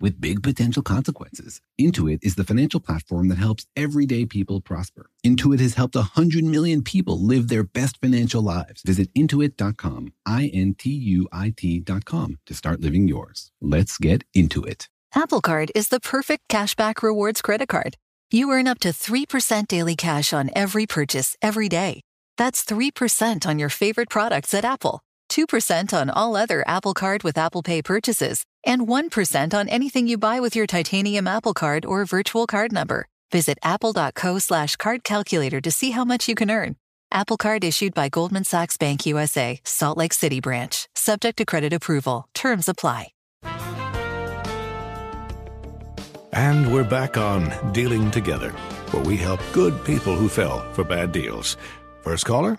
with big potential consequences. Intuit is the financial platform that helps everyday people prosper. Intuit has helped 100 million people live their best financial lives. Visit intuit.com, I N T U I T.com to start living yours. Let's get into it. Apple Card is the perfect cashback rewards credit card. You earn up to 3% daily cash on every purchase every day. That's 3% on your favorite products at Apple, 2% on all other Apple Card with Apple Pay purchases, and 1% on anything you buy with your titanium Apple Card or virtual card number. Visit apple.co slash card calculator to see how much you can earn. Apple Card issued by Goldman Sachs Bank USA, Salt Lake City branch, subject to credit approval. Terms apply. And we're back on Dealing Together, where we help good people who fell for bad deals. First caller?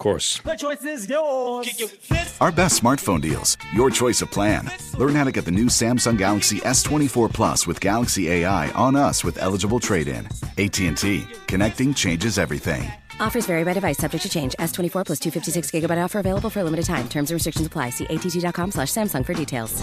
Of course. The choice is yours. Our best smartphone deals. Your choice of plan. Learn how to get the new Samsung Galaxy S24 Plus with Galaxy AI on us with eligible trade-in. AT&T. Connecting changes everything. Offers vary by device, subject to change. S24 plus 256 gigabyte offer available for a limited time. Terms and restrictions apply. See att.com slash Samsung for details.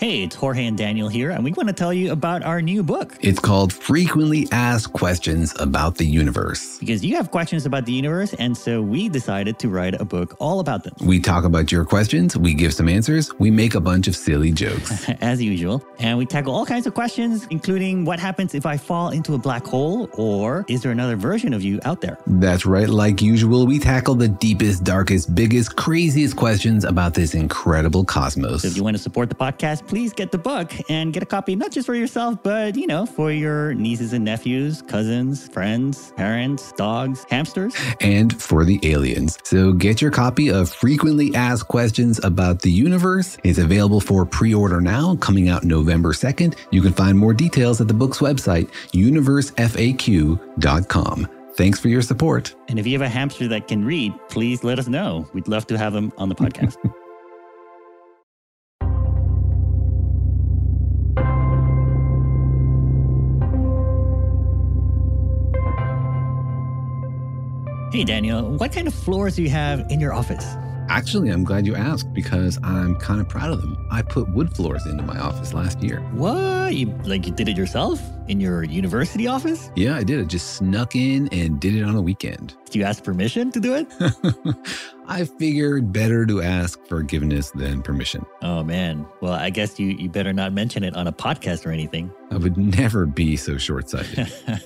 Hey, it's Jorge and Daniel here, and we want to tell you about our new book. It's called Frequently Asked Questions About the Universe. Because you have questions about the universe, and so we decided to write a book all about them. We talk about your questions, we give some answers, we make a bunch of silly jokes. As usual. And we tackle all kinds of questions, including what happens if I fall into a black hole, or is there another version of you out there? That's right, like usual, we tackle the deepest, darkest, biggest, craziest questions about this incredible cosmos. So if you want to support the podcast, please get the book and get a copy, not just for yourself, but, you know, for your nieces and nephews, cousins, friends, parents, dogs, hamsters. And for the aliens. So get your copy of Frequently Asked Questions About the Universe. It's available for pre order now, coming out November 2nd. You can find more details at the book's website, universefaq.com. Thanks for your support. And if you have a hamster that can read, please let us know. We'd love to have them on the podcast. Hey, Daniel, what kind of floors do you have in your office? Actually, I'm glad you asked because I'm kind of proud of them. I put wood floors into my office last year. What? You like you did it yourself in your university office? Yeah, I did. I just snuck in and did it on a weekend. Did you ask permission to do it? I figured better to ask forgiveness than permission. Oh man. Well, I guess you you better not mention it on a podcast or anything. I would never be so short-sighted.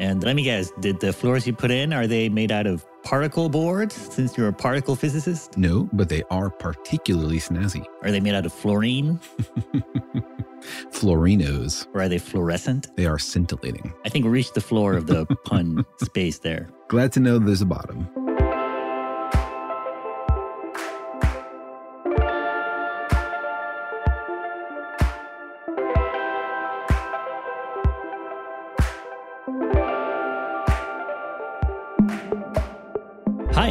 And let me guess, did the floors you put in, are they made out of particle boards since you're a particle physicist? no, but they are particularly snazzy. Are they made out of fluorine Fluorinos. or are they fluorescent? They are scintillating. I think we reached the floor of the pun space there. Glad to know there's a bottom.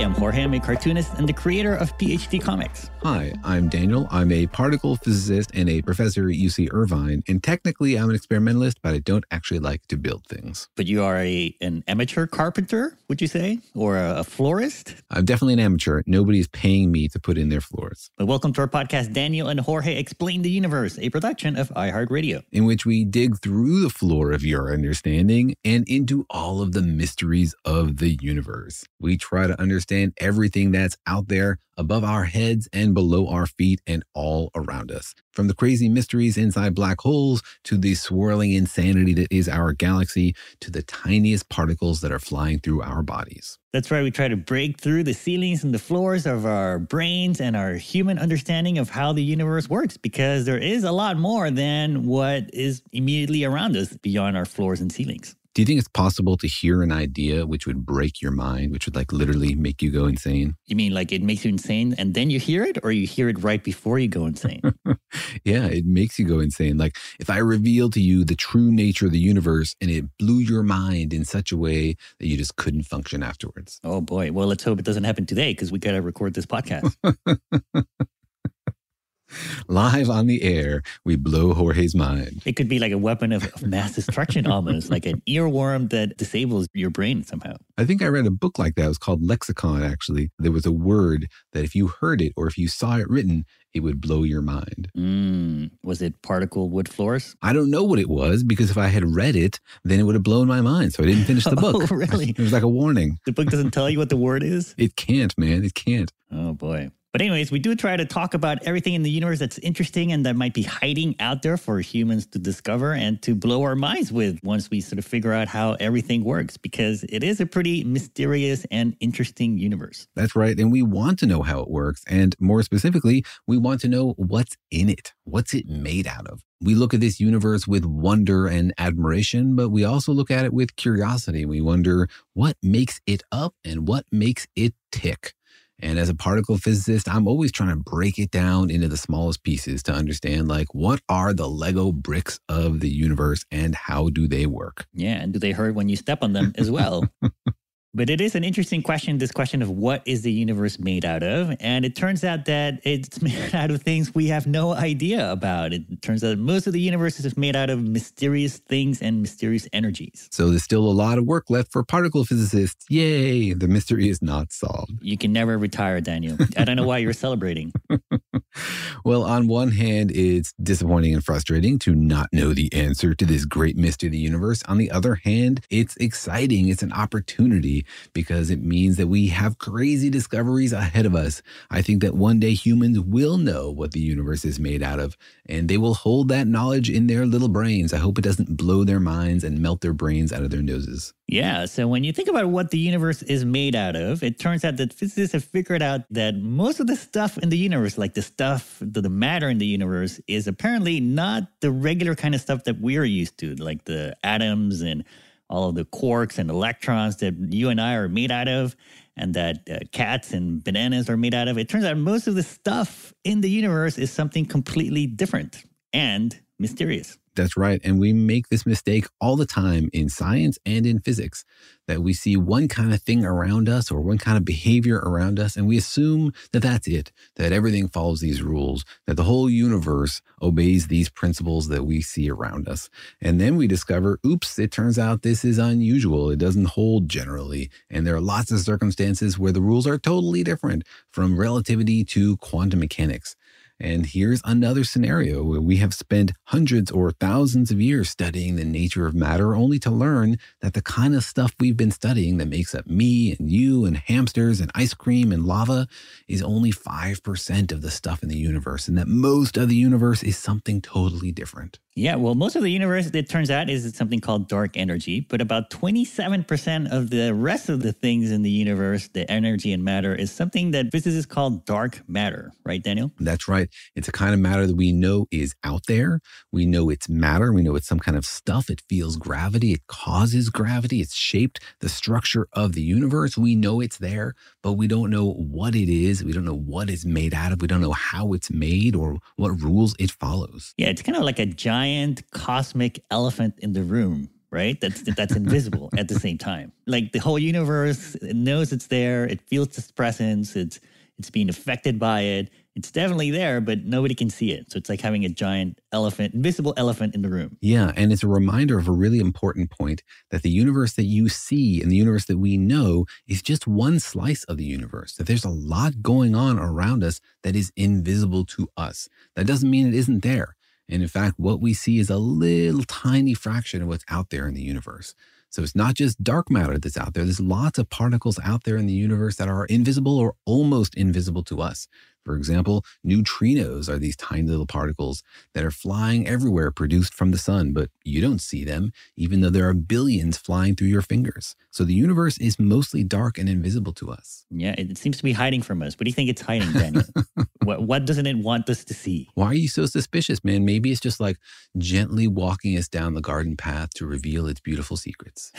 I'm Jorge. I'm a cartoonist and the creator of PhD Comics. Hi, I'm Daniel. I'm a particle physicist and a professor at UC Irvine. And technically, I'm an experimentalist, but I don't actually like to build things. But you are a an amateur carpenter, would you say, or a, a florist? I'm definitely an amateur. Nobody's paying me to put in their floors. But welcome to our podcast, Daniel and Jorge Explain the Universe, a production of iHeartRadio, in which we dig through the floor of your understanding and into all of the mysteries of the universe. We try to understand everything that's out there above our heads and below our feet and all around us. From the crazy mysteries inside black holes to the swirling insanity that is our galaxy to the tiniest particles that are flying through our bodies. That's right. We try to break through the ceilings and the floors of our brains and our human understanding of how the universe works because there is a lot more than what is immediately around us beyond our floors and ceilings. Do you think it's possible to hear an idea which would break your mind, which would like literally make you go insane? You mean like it makes you insane and then you hear it, or you hear it right before you go insane? yeah, it makes you go insane. Like if I reveal to you the true nature of the universe and it blew your mind in such a way that you just couldn't function afterwards. Oh boy. Well, let's hope it doesn't happen today because we got to record this podcast. Live on the air, we blow Jorge's mind. It could be like a weapon of, of mass destruction, almost like an earworm that disables your brain somehow. I think I read a book like that. It was called Lexicon, actually. There was a word that if you heard it or if you saw it written, it would blow your mind. Mm, was it particle wood floors? I don't know what it was because if I had read it, then it would have blown my mind. So I didn't finish the book. oh, really? It was like a warning. The book doesn't tell you what the word is? It can't, man. It can't. Oh, boy. But, anyways, we do try to talk about everything in the universe that's interesting and that might be hiding out there for humans to discover and to blow our minds with once we sort of figure out how everything works, because it is a pretty mysterious and interesting universe. That's right. And we want to know how it works. And more specifically, we want to know what's in it. What's it made out of? We look at this universe with wonder and admiration, but we also look at it with curiosity. We wonder what makes it up and what makes it tick. And as a particle physicist, I'm always trying to break it down into the smallest pieces to understand like what are the Lego bricks of the universe and how do they work? Yeah, and do they hurt when you step on them as well? But it is an interesting question this question of what is the universe made out of? And it turns out that it's made out of things we have no idea about. It turns out most of the universe is made out of mysterious things and mysterious energies. So there's still a lot of work left for particle physicists. Yay, the mystery is not solved. You can never retire, Daniel. I don't know why you're celebrating. well, on one hand, it's disappointing and frustrating to not know the answer to this great mystery of the universe. On the other hand, it's exciting. It's an opportunity because it means that we have crazy discoveries ahead of us. I think that one day humans will know what the universe is made out of, and they will hold that knowledge in their little brains. I hope it doesn't blow their minds and melt their brains out of their noses. Yeah. So when you think about what the universe is made out of, it turns out that physicists have figured out that most of the stuff in the universe, like the stuff, the, the matter in the universe, is apparently not the regular kind of stuff that we're used to, like the atoms and all of the quarks and electrons that you and I are made out of, and that uh, cats and bananas are made out of. It turns out most of the stuff in the universe is something completely different and mysterious. That's right. And we make this mistake all the time in science and in physics that we see one kind of thing around us or one kind of behavior around us, and we assume that that's it, that everything follows these rules, that the whole universe obeys these principles that we see around us. And then we discover, oops, it turns out this is unusual. It doesn't hold generally. And there are lots of circumstances where the rules are totally different from relativity to quantum mechanics. And here's another scenario where we have spent hundreds or thousands of years studying the nature of matter only to learn that the kind of stuff we've been studying that makes up me and you and hamsters and ice cream and lava is only 5% of the stuff in the universe, and that most of the universe is something totally different. Yeah, well, most of the universe, it turns out, is something called dark energy, but about 27% of the rest of the things in the universe, the energy and matter, is something that physicists call dark matter, right, Daniel? That's right. It's a kind of matter that we know is out there. We know it's matter. We know it's some kind of stuff. It feels gravity. It causes gravity. It's shaped the structure of the universe. We know it's there, but we don't know what it is. We don't know what it's made out of. We don't know how it's made or what rules it follows. Yeah, it's kind of like a giant cosmic elephant in the room right? That's that's invisible at the same time. Like the whole universe knows it's there. It feels its presence. It's it's being affected by it. It's definitely there, but nobody can see it. So it's like having a giant elephant, invisible elephant in the room. Yeah, and it's a reminder of a really important point that the universe that you see and the universe that we know is just one slice of the universe. That there's a lot going on around us that is invisible to us. That doesn't mean it isn't there. And in fact, what we see is a little tiny fraction of what's out there in the universe. So it's not just dark matter that's out there. There's lots of particles out there in the universe that are invisible or almost invisible to us. For example, neutrinos are these tiny little particles that are flying everywhere, produced from the sun, but you don't see them, even though there are billions flying through your fingers. So the universe is mostly dark and invisible to us. Yeah, it seems to be hiding from us. What do you think it's hiding, Daniel? what, what doesn't it want us to see? Why are you so suspicious, man? Maybe it's just like gently walking us down the garden path to reveal its beautiful secrets.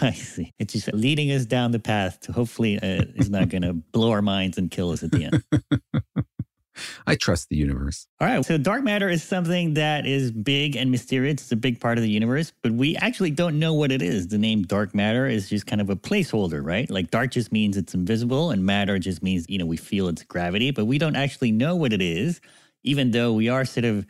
I see. It's just leading us down the path to hopefully uh, it's not going to blow our minds and kill us at the end. I trust the universe. All right. So, dark matter is something that is big and mysterious. It's a big part of the universe, but we actually don't know what it is. The name dark matter is just kind of a placeholder, right? Like, dark just means it's invisible, and matter just means, you know, we feel its gravity, but we don't actually know what it is, even though we are sort of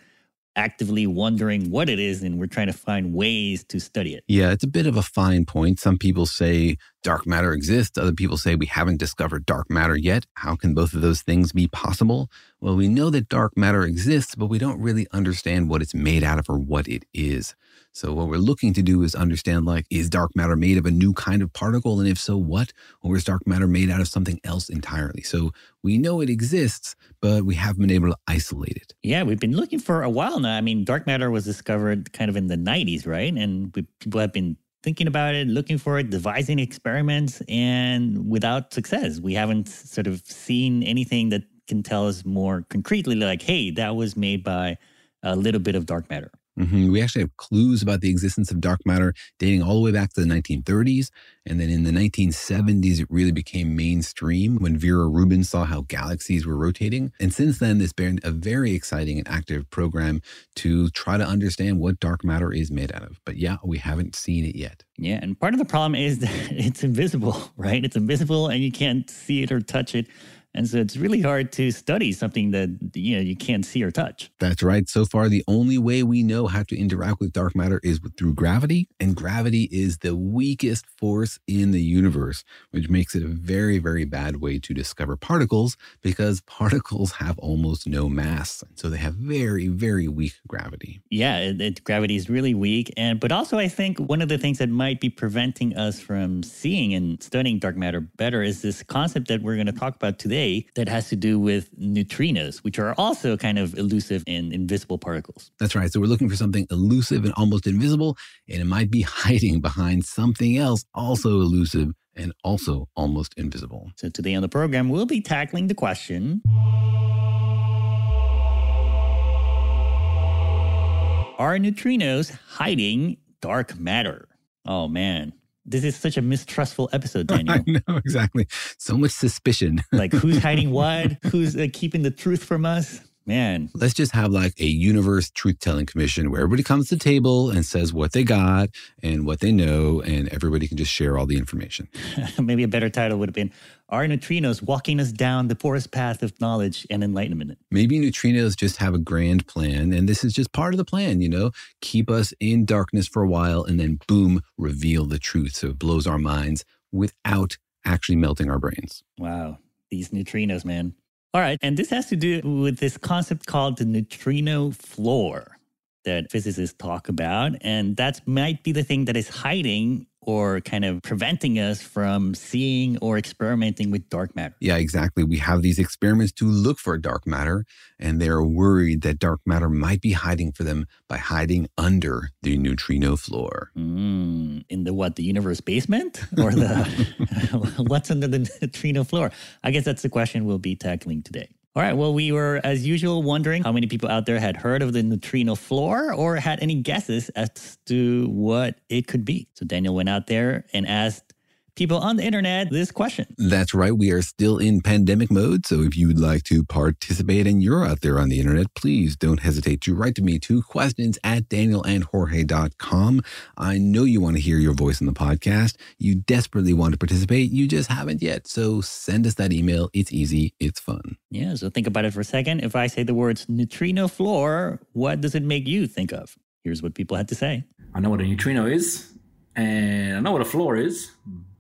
actively wondering what it is and we're trying to find ways to study it. Yeah, it's a bit of a fine point. Some people say dark matter exists. Other people say we haven't discovered dark matter yet. How can both of those things be possible? Well, we know that dark matter exists, but we don't really understand what it's made out of or what it is. So what we're looking to do is understand like, is dark matter made of a new kind of particle? And if so, what? Or is dark matter made out of something else entirely? So we know it exists, but we haven't been able to isolate it. Yeah, we've been looking for a while now. I mean, dark matter was discovered kind of in the 90s, right? And we, people have been thinking about it, looking for it, devising experiments, and without success. We haven't sort of seen anything that can tell us more concretely, like, hey, that was made by a little bit of dark matter. Mm-hmm. We actually have clues about the existence of dark matter dating all the way back to the 1930s. And then in the 1970s, it really became mainstream when Vera Rubin saw how galaxies were rotating. And since then, there's been a very exciting and active program to try to understand what dark matter is made out of. But yeah, we haven't seen it yet. Yeah. And part of the problem is that it's invisible, right? It's invisible and you can't see it or touch it. And so it's really hard to study something that you know you can't see or touch. That's right. So far, the only way we know how to interact with dark matter is through gravity, and gravity is the weakest force in the universe, which makes it a very, very bad way to discover particles because particles have almost no mass, And so they have very, very weak gravity. Yeah, it, it, gravity is really weak, and but also I think one of the things that might be preventing us from seeing and studying dark matter better is this concept that we're going to talk about today that has to do with neutrinos, which are also kind of elusive and invisible particles. That's right. So we're looking for something elusive and almost invisible, and it might be hiding behind something else also elusive and also almost invisible. So today on the program, we'll be tackling the question Are neutrinos hiding dark matter? Oh man, this is such a mistrustful episode, Daniel. I know exactly. So much suspicion. like who's hiding what? Who's uh, keeping the truth from us? Man. Let's just have like a universe truth telling commission where everybody comes to the table and says what they got and what they know, and everybody can just share all the information. Maybe a better title would have been Are Neutrinos Walking Us Down the Forest Path of Knowledge and Enlightenment? Maybe neutrinos just have a grand plan, and this is just part of the plan, you know, keep us in darkness for a while and then boom, reveal the truth. So it blows our minds without actually melting our brains. Wow. These neutrinos, man. All right. And this has to do with this concept called the neutrino floor that physicists talk about. And that might be the thing that is hiding or kind of preventing us from seeing or experimenting with dark matter. Yeah, exactly. We have these experiments to look for dark matter, and they're worried that dark matter might be hiding for them by hiding under the neutrino floor. Mm, in the what, the universe basement? Or the what's under the neutrino floor? I guess that's the question we'll be tackling today. All right. Well, we were, as usual, wondering how many people out there had heard of the neutrino floor or had any guesses as to what it could be. So Daniel went out there and asked people on the internet this question. That's right. We are still in pandemic mode. So if you would like to participate and you're out there on the internet, please don't hesitate to write to me to questions at danielandjorge.com. I know you want to hear your voice in the podcast. You desperately want to participate. You just haven't yet. So send us that email. It's easy. It's fun. Yeah. So think about it for a second. If I say the words neutrino floor, what does it make you think of? Here's what people had to say. I know what a neutrino is, and I know what a floor is,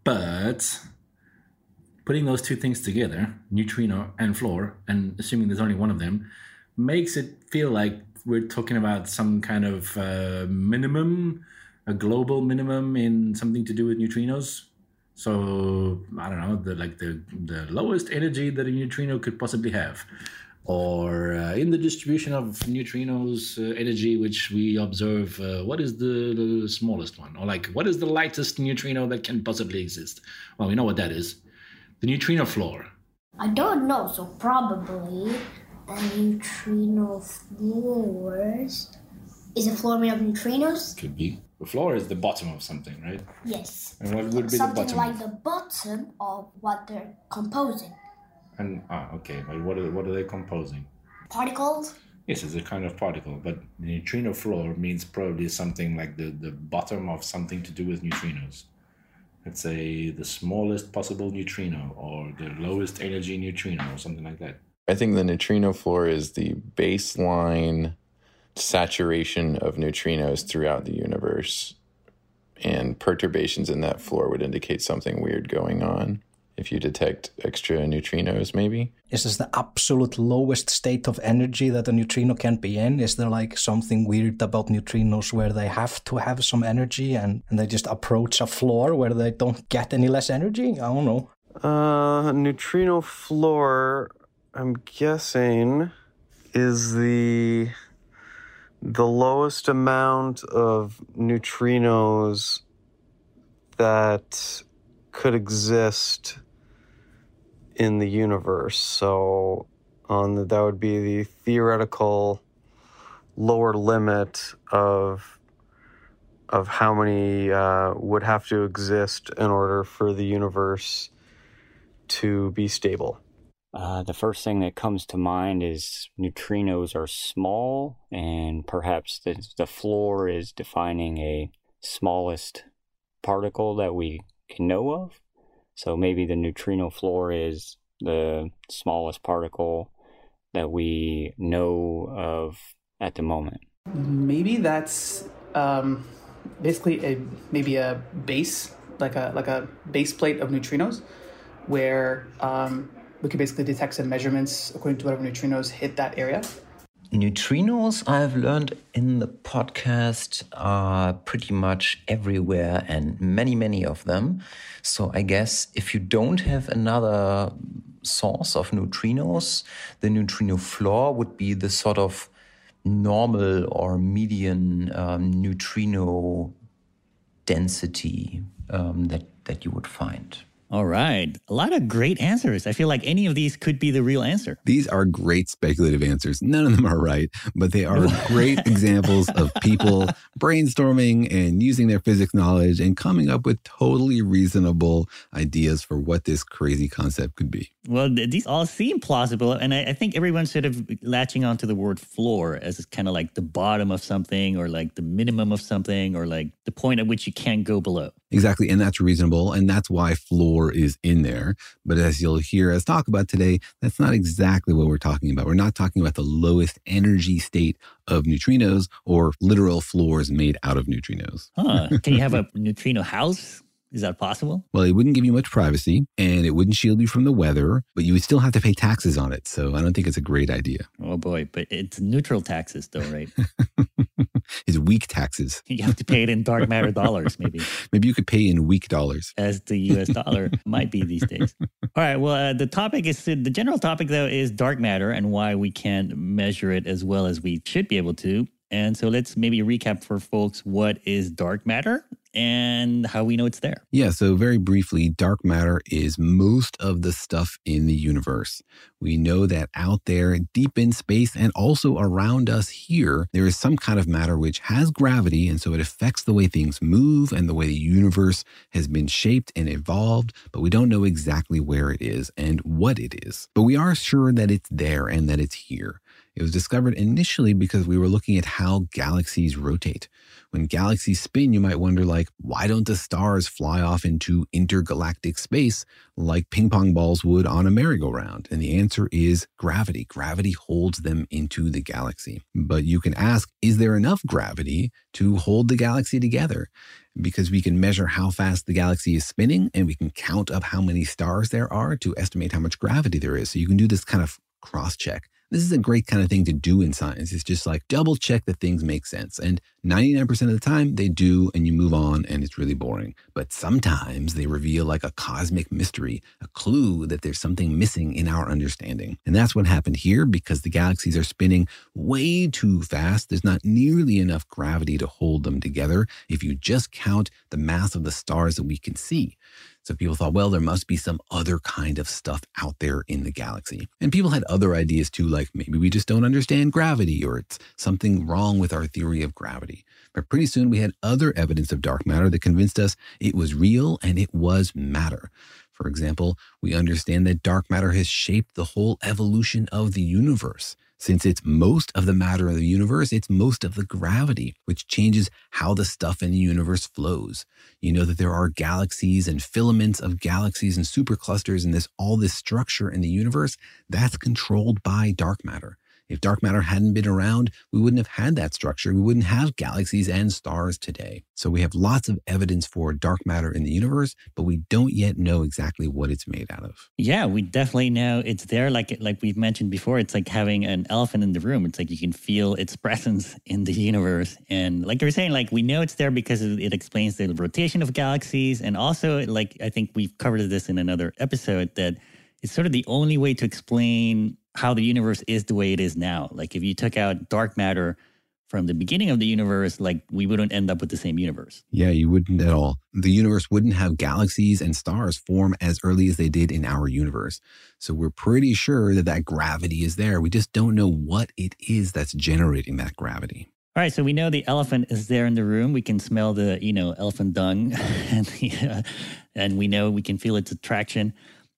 but putting those two things together, neutrino and floor, and assuming there's only one of them, makes it feel like we're talking about some kind of uh, minimum, a global minimum in something to do with neutrinos. So I don't know, the like the the lowest energy that a neutrino could possibly have, or uh, in the distribution of neutrinos uh, energy, which we observe, uh, what is the, the smallest one, or like what is the lightest neutrino that can possibly exist? Well, we know what that is, the neutrino floor. I don't know, so probably a neutrino floors. Is a floor made of neutrinos? Could be. The floor is the bottom of something, right? Yes. And what would be Something the bottom? like of- the bottom of what they're composing. And ah, okay, but what are what are they composing? Particles? Yes, it's a kind of particle, but the neutrino floor means probably something like the, the bottom of something to do with neutrinos. Let's say the smallest possible neutrino or the lowest energy neutrino or something like that. I think the neutrino floor is the baseline saturation of neutrinos throughout the universe. And perturbations in that floor would indicate something weird going on. If you detect extra neutrinos, maybe. Is this the absolute lowest state of energy that a neutrino can be in? Is there like something weird about neutrinos where they have to have some energy and, and they just approach a floor where they don't get any less energy? I don't know. Uh, neutrino floor, I'm guessing, is the the lowest amount of neutrinos that could exist in the universe. So, on the, that would be the theoretical lower limit of of how many uh, would have to exist in order for the universe to be stable. Uh, the first thing that comes to mind is neutrinos are small, and perhaps the, the floor is defining a smallest particle that we know of. So maybe the neutrino floor is the smallest particle that we know of at the moment. Maybe that's um, basically a maybe a base, like a like a base plate of neutrinos, where um, we could basically detect some measurements according to whatever neutrinos hit that area. Neutrinos, I've learned in the podcast, are pretty much everywhere and many, many of them. So I guess if you don't have another source of neutrinos, the neutrino floor would be the sort of normal or median um, neutrino density um, that, that you would find. All right. A lot of great answers. I feel like any of these could be the real answer. These are great speculative answers. None of them are right, but they are great examples of people brainstorming and using their physics knowledge and coming up with totally reasonable ideas for what this crazy concept could be. Well, these all seem plausible. And I, I think everyone's sort of latching onto the word floor as kind of like the bottom of something or like the minimum of something or like the point at which you can't go below. Exactly. And that's reasonable. And that's why floor is in there. But as you'll hear us talk about today, that's not exactly what we're talking about. We're not talking about the lowest energy state of neutrinos or literal floors made out of neutrinos. Huh. Can you have a neutrino house? Is that possible? Well, it wouldn't give you much privacy and it wouldn't shield you from the weather, but you would still have to pay taxes on it. So I don't think it's a great idea. Oh boy, but it's neutral taxes though, right? it's weak taxes. You have to pay it in dark matter dollars, maybe. Maybe you could pay in weak dollars. As the US dollar might be these days. All right. Well, uh, the topic is the general topic, though, is dark matter and why we can't measure it as well as we should be able to. And so let's maybe recap for folks what is dark matter and how we know it's there. Yeah, so very briefly, dark matter is most of the stuff in the universe. We know that out there, deep in space, and also around us here, there is some kind of matter which has gravity, and so it affects the way things move and the way the universe has been shaped and evolved, but we don't know exactly where it is and what it is. But we are sure that it's there and that it's here. It was discovered initially because we were looking at how galaxies rotate. When galaxies spin, you might wonder, like, why don't the stars fly off into intergalactic space like ping pong balls would on a merry-go-round? And the answer is gravity. Gravity holds them into the galaxy. But you can ask, is there enough gravity to hold the galaxy together? Because we can measure how fast the galaxy is spinning and we can count up how many stars there are to estimate how much gravity there is. So you can do this kind of cross check. This is a great kind of thing to do in science. It's just like double check that things make sense. And 99% of the time they do, and you move on, and it's really boring. But sometimes they reveal like a cosmic mystery, a clue that there's something missing in our understanding. And that's what happened here because the galaxies are spinning way too fast. There's not nearly enough gravity to hold them together if you just count the mass of the stars that we can see. So people thought, well, there must be some other kind of stuff out there in the galaxy. And people had other ideas too, like maybe we just don't understand gravity or it's something wrong with our theory of gravity. But pretty soon we had other evidence of dark matter that convinced us it was real and it was matter. For example, we understand that dark matter has shaped the whole evolution of the universe. Since it's most of the matter of the universe, it's most of the gravity, which changes how the stuff in the universe flows. You know that there are galaxies and filaments of galaxies and superclusters and this all this structure in the universe that's controlled by dark matter. If dark matter hadn't been around, we wouldn't have had that structure. We wouldn't have galaxies and stars today. So we have lots of evidence for dark matter in the universe, but we don't yet know exactly what it's made out of. Yeah, we definitely know it's there. Like like we've mentioned before, it's like having an elephant in the room. It's like you can feel its presence in the universe. And like you were saying, like we know it's there because it explains the rotation of galaxies, and also like I think we've covered this in another episode that it's sort of the only way to explain how the universe is the way it is now. Like if you took out dark matter from the beginning of the universe, like we wouldn't end up with the same universe. Yeah, you wouldn't at all. The universe wouldn't have galaxies and stars form as early as they did in our universe. So we're pretty sure that that gravity is there. We just don't know what it is that's generating that gravity. All right, so we know the elephant is there in the room. We can smell the, you know, elephant dung, and, uh, and we know we can feel its attraction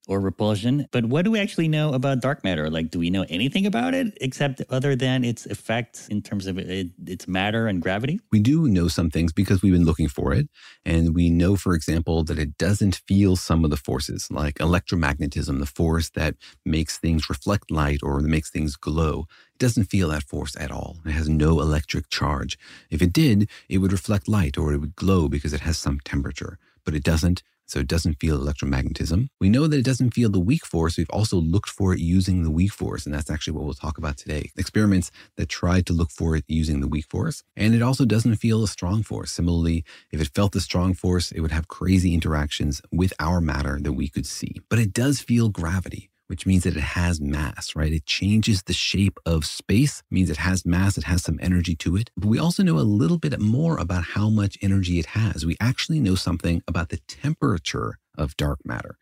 or repulsion. But what do we actually know about dark matter? Like, do we know anything about it except other than its effects in terms of it, its matter and gravity? We do know some things because we've been looking for it. And we know, for example, that it doesn't feel some of the forces like electromagnetism, the force that makes things reflect light or that makes things glow. It doesn't feel that force at all. It has no electric charge. If it did, it would reflect light or it would glow because it has some temperature, but it doesn't so it doesn't feel electromagnetism. We know that it doesn't feel the weak force. We've also looked for it using the weak force, and that's actually what we'll talk about today. Experiments that tried to look for it using the weak force. And it also doesn't feel a strong force. Similarly, if it felt the strong force, it would have crazy interactions with our matter that we could see. But it does feel gravity which means that it has mass, right? It changes the shape of space, means it has mass, it has some energy to it. But we also know a little bit more about how much energy it has. We actually know something about the temperature of dark matter.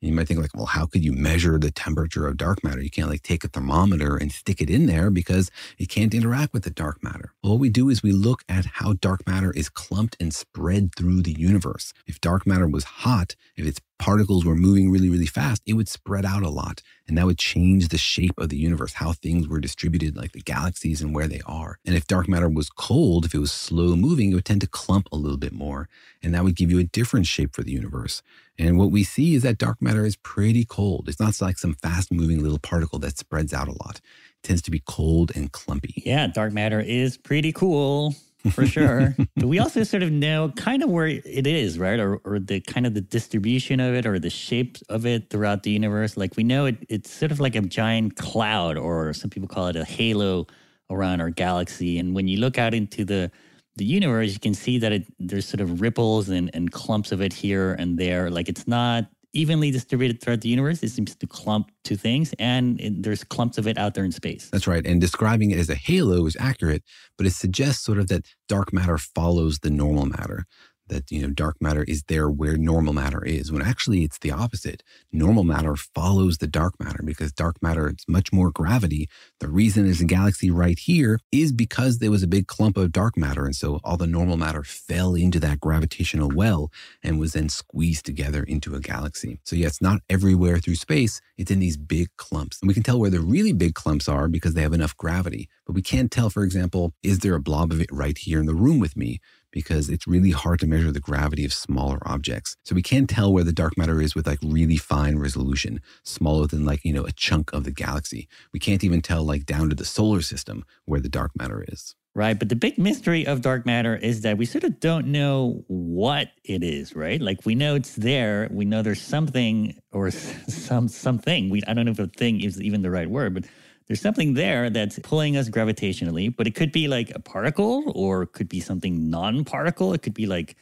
And you might think like, well, how could you measure the temperature of dark matter? You can't like take a thermometer and stick it in there because it can't interact with the dark matter. Well, what we do is we look at how dark matter is clumped and spread through the universe. If dark matter was hot, if its particles were moving really, really fast, it would spread out a lot. And that would change the shape of the universe, how things were distributed, like the galaxies and where they are. And if dark matter was cold, if it was slow moving, it would tend to clump a little bit more. And that would give you a different shape for the universe. And what we see is that dark matter is pretty cold. It's not like some fast moving little particle that spreads out a lot. It tends to be cold and clumpy. Yeah, dark matter is pretty cool for sure. but we also sort of know kind of where it is, right? Or, or the kind of the distribution of it or the shape of it throughout the universe. Like we know it, it's sort of like a giant cloud, or some people call it a halo around our galaxy. And when you look out into the the universe, you can see that it, there's sort of ripples and, and clumps of it here and there. Like it's not evenly distributed throughout the universe. It seems to clump to things, and it, there's clumps of it out there in space. That's right. And describing it as a halo is accurate, but it suggests sort of that dark matter follows the normal matter that you know dark matter is there where normal matter is when actually it's the opposite. Normal matter follows the dark matter because dark matter it's much more gravity. The reason there's a galaxy right here is because there was a big clump of dark matter and so all the normal matter fell into that gravitational well and was then squeezed together into a galaxy. So yeah it's not everywhere through space it's in these big clumps. And we can tell where the really big clumps are because they have enough gravity but we can't tell for example is there a blob of it right here in the room with me because it's really hard to measure the gravity of smaller objects. So we can't tell where the dark matter is with like really fine resolution, smaller than like, you know, a chunk of the galaxy. We can't even tell like down to the solar system where the dark matter is. Right. But the big mystery of dark matter is that we sort of don't know what it is, right? Like we know it's there. We know there's something or some something. We I don't know if a thing is even the right word, but there's something there that's pulling us gravitationally, but it could be like a particle or it could be something non particle. It could be like,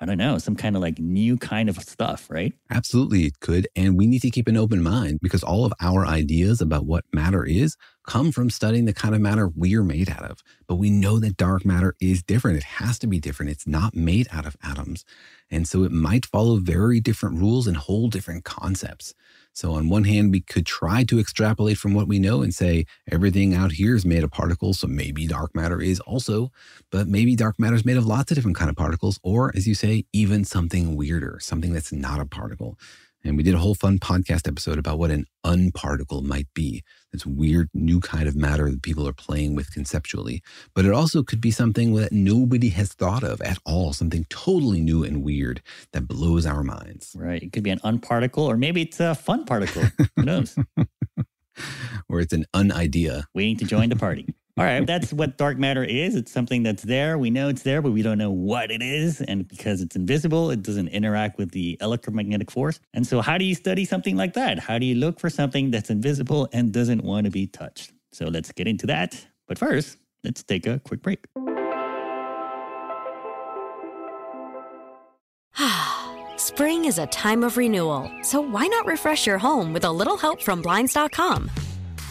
I don't know, some kind of like new kind of stuff, right? Absolutely, it could. And we need to keep an open mind because all of our ideas about what matter is come from studying the kind of matter we're made out of. But we know that dark matter is different. It has to be different. It's not made out of atoms. And so it might follow very different rules and hold different concepts. So, on one hand, we could try to extrapolate from what we know and say everything out here is made of particles. So maybe dark matter is also, but maybe dark matter is made of lots of different kind of particles, or as you say, even something weirder, something that's not a particle. And we did a whole fun podcast episode about what an unparticle might be. This weird new kind of matter that people are playing with conceptually. But it also could be something that nobody has thought of at all, something totally new and weird that blows our minds. Right. It could be an unparticle, or maybe it's a fun particle. Who knows? or it's an unidea. Waiting to join the party. All right, that's what dark matter is. It's something that's there. We know it's there, but we don't know what it is. And because it's invisible, it doesn't interact with the electromagnetic force. And so, how do you study something like that? How do you look for something that's invisible and doesn't want to be touched? So, let's get into that. But first, let's take a quick break. Spring is a time of renewal, so why not refresh your home with a little help from Blinds.com?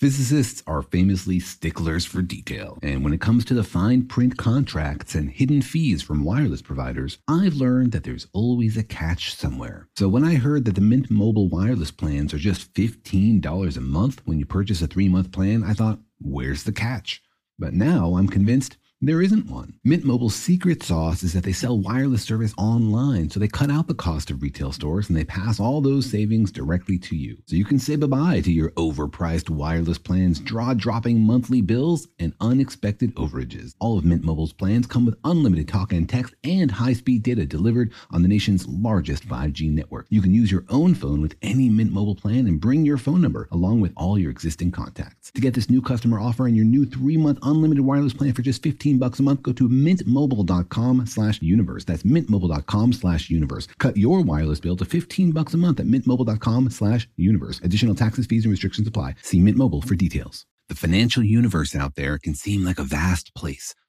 Physicists are famously sticklers for detail, and when it comes to the fine print contracts and hidden fees from wireless providers, I've learned that there's always a catch somewhere. So when I heard that the Mint Mobile wireless plans are just $15 a month when you purchase a three month plan, I thought, where's the catch? But now I'm convinced there isn't one. Mint Mobile's secret sauce is that they sell wireless service online, so they cut out the cost of retail stores and they pass all those savings directly to you. So you can say bye-bye to your overpriced wireless plans, jaw-dropping monthly bills, and unexpected overages. All of Mint Mobile's plans come with unlimited talk and text and high-speed data delivered on the nation's largest 5G network. You can use your own phone with any Mint Mobile plan and bring your phone number along with all your existing contacts. To get this new customer offer and your new 3-month unlimited wireless plan for just 15 bucks a month, go to mintmobile.com slash universe. That's mintmobile.com slash universe. Cut your wireless bill to 15 bucks a month at mintmobile.com slash universe. Additional taxes, fees, and restrictions apply. See Mint Mobile for details. The financial universe out there can seem like a vast place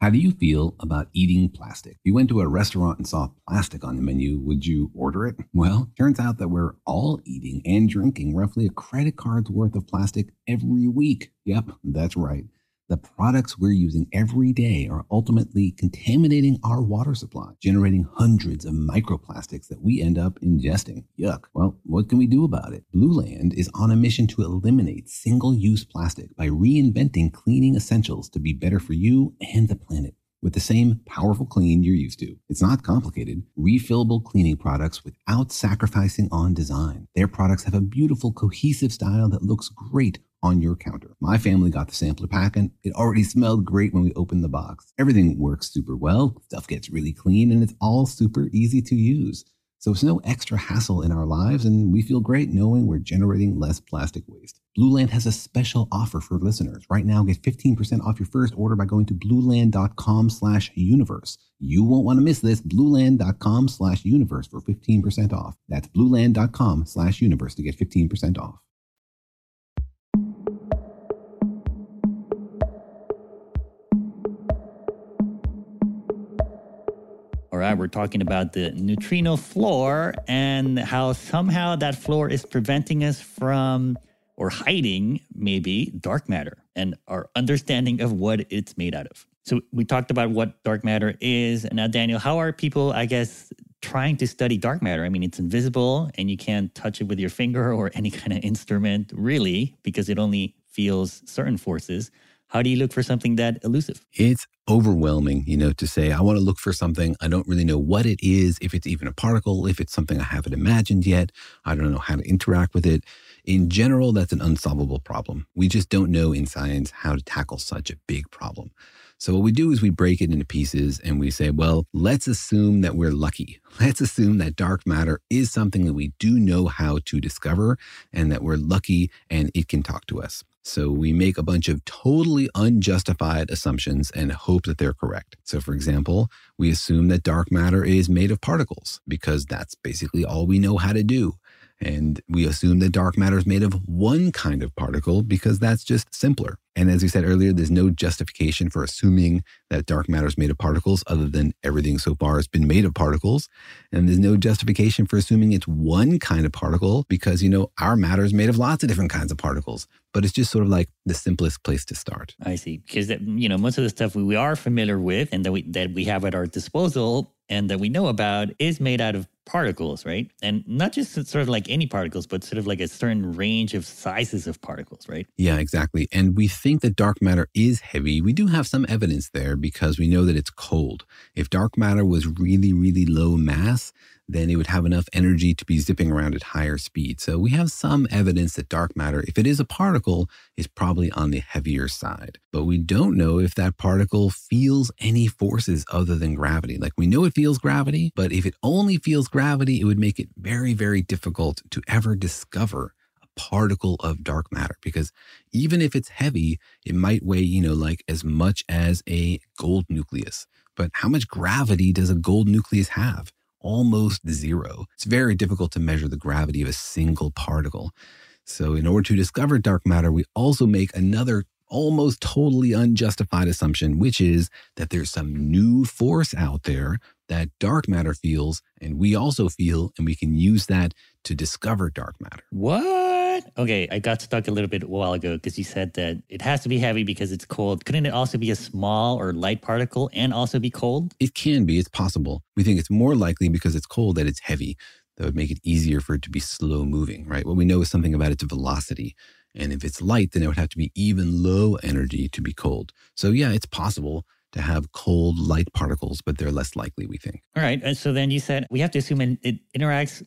How do you feel about eating plastic? If you went to a restaurant and saw plastic on the menu, would you order it? Well, turns out that we're all eating and drinking roughly a credit card's worth of plastic every week. Yep, that's right. The products we're using every day are ultimately contaminating our water supply, generating hundreds of microplastics that we end up ingesting. Yuck. Well, what can we do about it? Blue Land is on a mission to eliminate single use plastic by reinventing cleaning essentials to be better for you and the planet with the same powerful clean you're used to. It's not complicated. Refillable cleaning products without sacrificing on design. Their products have a beautiful, cohesive style that looks great on your counter. My family got the sampler pack and it already smelled great when we opened the box. Everything works super well, stuff gets really clean, and it's all super easy to use. So it's no extra hassle in our lives, and we feel great knowing we're generating less plastic waste. Blue Land has a special offer for listeners. Right now, get 15% off your first order by going to blueland.com slash universe. You won't want to miss this. blueland.com slash universe for 15% off. That's blueland.com slash universe to get 15% off. All right, we're talking about the neutrino floor and how somehow that floor is preventing us from or hiding maybe dark matter and our understanding of what it's made out of. So we talked about what dark matter is. And now, Daniel, how are people, I guess, trying to study dark matter? I mean, it's invisible and you can't touch it with your finger or any kind of instrument, really, because it only feels certain forces. How do you look for something that elusive? It's overwhelming, you know, to say, I want to look for something. I don't really know what it is, if it's even a particle, if it's something I haven't imagined yet. I don't know how to interact with it. In general, that's an unsolvable problem. We just don't know in science how to tackle such a big problem. So, what we do is we break it into pieces and we say, well, let's assume that we're lucky. Let's assume that dark matter is something that we do know how to discover and that we're lucky and it can talk to us. So we make a bunch of totally unjustified assumptions and hope that they're correct. So, for example, we assume that dark matter is made of particles because that's basically all we know how to do. And we assume that dark matter is made of one kind of particle because that's just simpler. And as we said earlier, there's no justification for assuming that dark matter is made of particles other than everything so far has been made of particles. And there's no justification for assuming it's one kind of particle because, you know, our matter is made of lots of different kinds of particles. But it's just sort of like the simplest place to start. I see. Because, that, you know, most of the stuff we are familiar with and that we, that we have at our disposal and that we know about is made out of particles, right? And not just sort of like any particles, but sort of like a certain range of sizes of particles, right? Yeah, exactly. And we think that dark matter is heavy. We do have some evidence there because we know that it's cold. If dark matter was really, really low mass, then it would have enough energy to be zipping around at higher speed. So we have some evidence that dark matter, if it is a particle, is probably on the heavier side. But we don't know if that particle feels any forces other than gravity. Like we know it feels gravity, but if it only feels gravity, it would make it very, very difficult to ever discover a particle of dark matter because even if it's heavy, it might weigh, you know, like as much as a gold nucleus. But how much gravity does a gold nucleus have? almost zero. It's very difficult to measure the gravity of a single particle. So, in order to discover dark matter, we also make another almost totally unjustified assumption, which is that there's some new force out there that dark matter feels, and we also feel, and we can use that to discover dark matter. What? Okay, I got stuck a little bit a while ago because you said that it has to be heavy because it's cold. Couldn't it also be a small or light particle and also be cold? It can be, it's possible. We think it's more likely because it's cold that it's heavy. That would make it easier for it to be slow moving, right? What we know is something about its velocity. And if it's light, then it would have to be even low energy to be cold. So, yeah, it's possible to have cold, light particles, but they're less likely, we think. All right. And so then you said we have to assume it interacts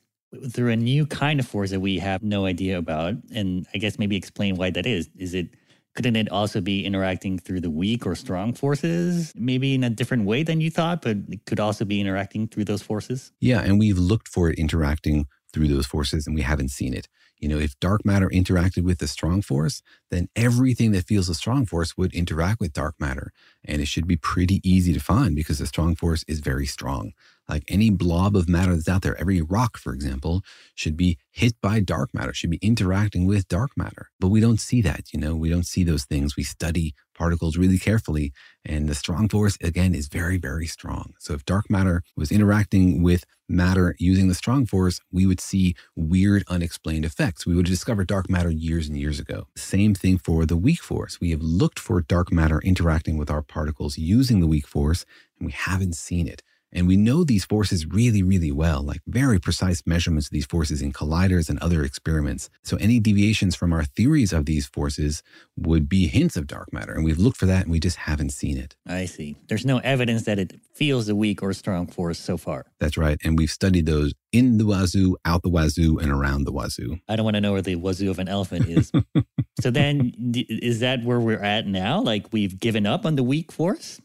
through a new kind of force that we have no idea about. And I guess maybe explain why that is. Is it couldn't it also be interacting through the weak or strong forces, maybe in a different way than you thought, but it could also be interacting through those forces? Yeah, and we've looked for it interacting through those forces and we haven't seen it. You know, if dark matter interacted with the strong force, then everything that feels a strong force would interact with dark matter. And it should be pretty easy to find because the strong force is very strong. Like any blob of matter that's out there, every rock, for example, should be hit by dark matter, should be interacting with dark matter. But we don't see that, you know, we don't see those things. We study particles really carefully. And the strong force, again, is very, very strong. So if dark matter was interacting with matter using the strong force, we would see weird, unexplained effects. We would discover dark matter years and years ago. Same thing for the weak force. We have looked for dark matter interacting with our particles using the weak force, and we haven't seen it. And we know these forces really, really well, like very precise measurements of these forces in colliders and other experiments. So any deviations from our theories of these forces would be hints of dark matter. And we've looked for that and we just haven't seen it. I see. There's no evidence that it feels a weak or strong force so far. That's right. And we've studied those in the wazoo, out the wazoo, and around the wazoo. I don't want to know where the wazoo of an elephant is. so then, is that where we're at now? Like we've given up on the weak force?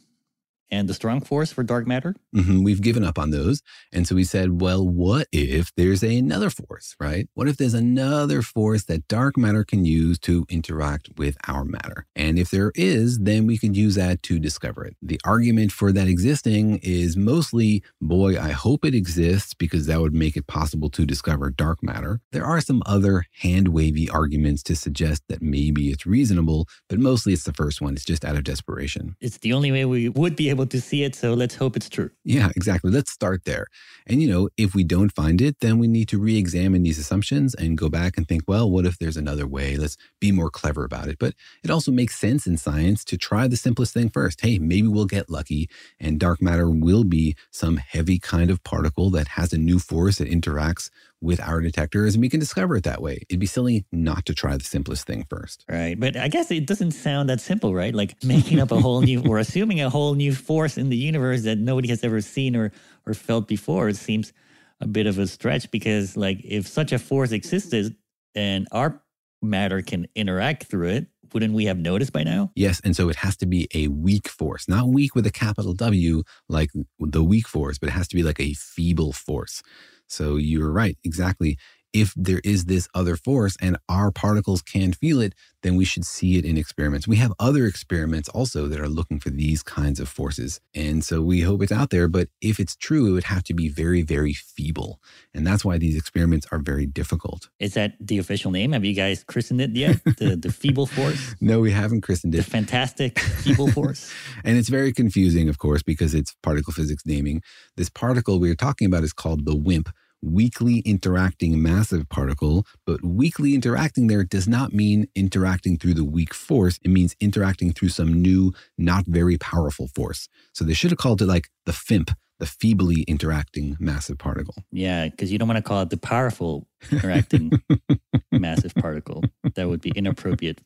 And the strong force for dark matter? Mm-hmm. We've given up on those. And so we said, well, what if there's another force, right? What if there's another force that dark matter can use to interact with our matter? And if there is, then we could use that to discover it. The argument for that existing is mostly, boy, I hope it exists because that would make it possible to discover dark matter. There are some other hand wavy arguments to suggest that maybe it's reasonable, but mostly it's the first one. It's just out of desperation. It's the only way we would be able able to see it. So let's hope it's true. Yeah, exactly. Let's start there. And, you know, if we don't find it, then we need to re examine these assumptions and go back and think, well, what if there's another way? Let's be more clever about it. But it also makes sense in science to try the simplest thing first. Hey, maybe we'll get lucky and dark matter will be some heavy kind of particle that has a new force that interacts with our detectors and we can discover it that way. It'd be silly not to try the simplest thing first. Right. But I guess it doesn't sound that simple, right? Like making up a whole new or assuming a whole new force in the universe that nobody has ever seen or or felt before. It seems a bit of a stretch because like if such a force existed and our matter can interact through it, wouldn't we have noticed by now? Yes. And so it has to be a weak force, not weak with a capital W like the weak force, but it has to be like a feeble force. So you're right, exactly. If there is this other force and our particles can feel it, then we should see it in experiments. We have other experiments also that are looking for these kinds of forces. And so we hope it's out there. But if it's true, it would have to be very, very feeble. And that's why these experiments are very difficult. Is that the official name? Have you guys christened it yet? The, the feeble force? No, we haven't christened it. The fantastic feeble force. and it's very confusing, of course, because it's particle physics naming. This particle we are talking about is called the WIMP weakly interacting massive particle, but weakly interacting there does not mean interacting through the weak force. It means interacting through some new, not very powerful force. So they should have called it like the FIMP, the feebly interacting massive particle. Yeah, because you don't want to call it the powerful interacting massive particle. That would be inappropriate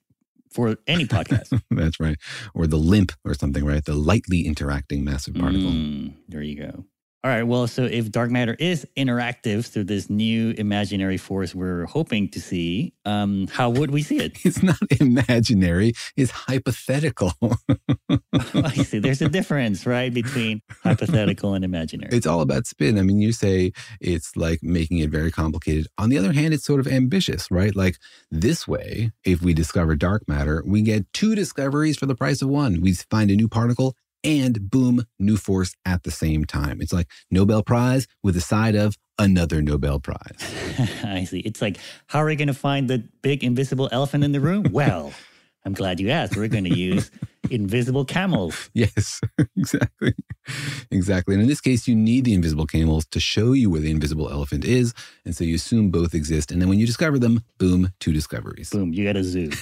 for any podcast. That's right. Or the LIMP or something, right? The lightly interacting massive particle. Mm, there you go. All right. Well, so if dark matter is interactive through this new imaginary force we're hoping to see, um, how would we see it? It's not imaginary, it's hypothetical. I see. There's a difference, right, between hypothetical and imaginary. It's all about spin. I mean, you say it's like making it very complicated. On the other hand, it's sort of ambitious, right? Like this way, if we discover dark matter, we get two discoveries for the price of one. We find a new particle and boom, new force at the same time. It's like Nobel Prize with a side of another Nobel Prize. I see. It's like, how are we going to find the big invisible elephant in the room? Well, I'm glad you asked. We're going to use invisible camels. Yes, exactly. Exactly. And in this case, you need the invisible camels to show you where the invisible elephant is. And so you assume both exist. And then when you discover them, boom, two discoveries. Boom, you got a zoo.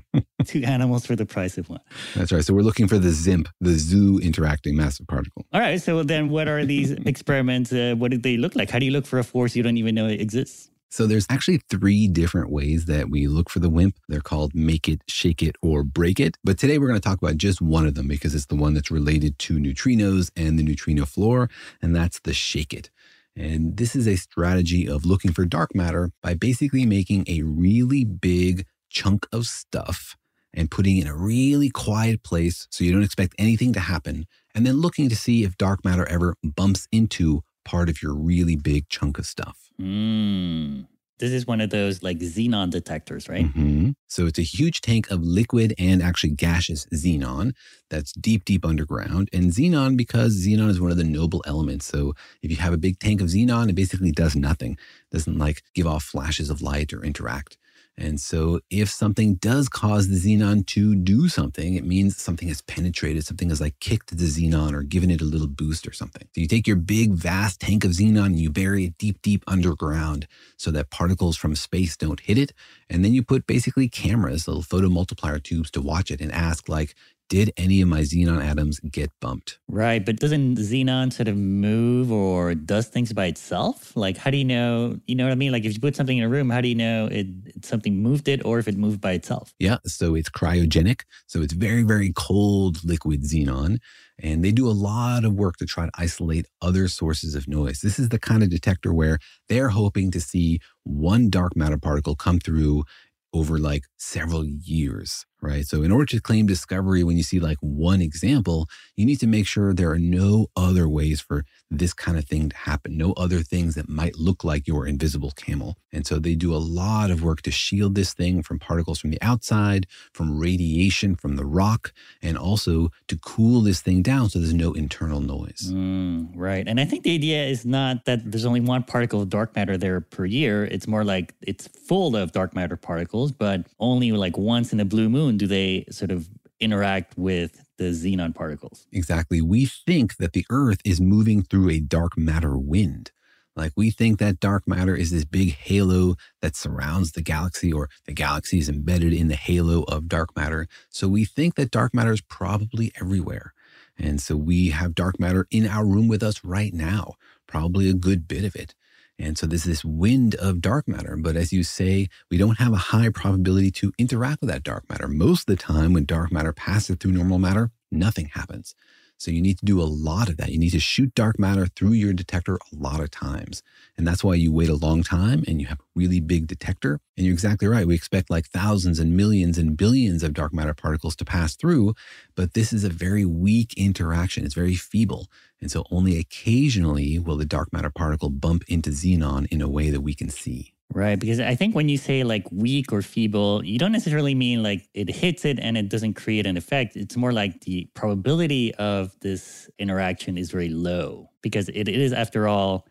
Two animals for the price of one. That's right. So we're looking for the ZIMP, the zoo interacting massive particle. All right. So then what are these experiments? Uh, what do they look like? How do you look for a force you don't even know it exists? So there's actually three different ways that we look for the WIMP. They're called make it, shake it, or break it. But today we're going to talk about just one of them because it's the one that's related to neutrinos and the neutrino floor, and that's the shake it. And this is a strategy of looking for dark matter by basically making a really big chunk of stuff and putting it in a really quiet place so you don't expect anything to happen, and then looking to see if dark matter ever bumps into part of your really big chunk of stuff. Mm. This is one of those like xenon detectors, right? Mm-hmm. So it's a huge tank of liquid and actually gaseous xenon that's deep, deep underground. And xenon, because xenon is one of the noble elements. So if you have a big tank of xenon, it basically does nothing. It doesn't like give off flashes of light or interact. And so, if something does cause the xenon to do something, it means something has penetrated, something has like kicked the xenon or given it a little boost or something. So, you take your big, vast tank of xenon and you bury it deep, deep underground so that particles from space don't hit it. And then you put basically cameras, little photomultiplier tubes to watch it and ask, like, did any of my xenon atoms get bumped? Right, but doesn't xenon sort of move or does things by itself? Like, how do you know? You know what I mean? Like, if you put something in a room, how do you know it something moved it or if it moved by itself? Yeah, so it's cryogenic. So it's very, very cold liquid xenon. And they do a lot of work to try to isolate other sources of noise. This is the kind of detector where they're hoping to see one dark matter particle come through over like several years right? So, in order to claim discovery, when you see like one example, you need to make sure there are no other ways for this kind of thing to happen, no other things that might look like your invisible camel. And so, they do a lot of work to shield this thing from particles from the outside, from radiation from the rock, and also to cool this thing down so there's no internal noise. Mm, right. And I think the idea is not that there's only one particle of dark matter there per year. It's more like it's full of dark matter particles, but only like once in a blue moon do they sort of interact with the xenon particles? Exactly. We think that the Earth is moving through a dark matter wind. Like we think that dark matter is this big halo that surrounds the galaxy, or the galaxy is embedded in the halo of dark matter. So we think that dark matter is probably everywhere. And so we have dark matter in our room with us right now, probably a good bit of it. And so there's this wind of dark matter. But as you say, we don't have a high probability to interact with that dark matter. Most of the time, when dark matter passes through normal matter, nothing happens. So you need to do a lot of that. You need to shoot dark matter through your detector a lot of times. And that's why you wait a long time and you have a really big detector. And you're exactly right. We expect like thousands and millions and billions of dark matter particles to pass through, but this is a very weak interaction. It's very feeble. And so only occasionally will the dark matter particle bump into xenon in a way that we can see. Right. Because I think when you say like weak or feeble, you don't necessarily mean like it hits it and it doesn't create an effect. It's more like the probability of this interaction is very low because it, is, after all,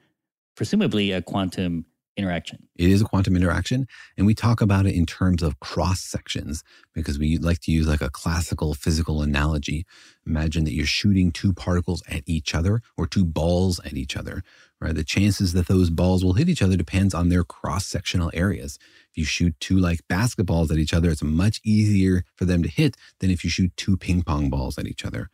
presumably a quantum interaction. It is a quantum interaction. And we talk about it in terms of cross sections because we like to use like a classical physical analogy. Imagine that you're shooting two particles at each other or two balls at each other, right? The chances that those balls will hit each other depends on their cross sectional areas. If you shoot two like basketballs at each other, it's much easier for them to hit than if you shoot two ping pong balls at each other.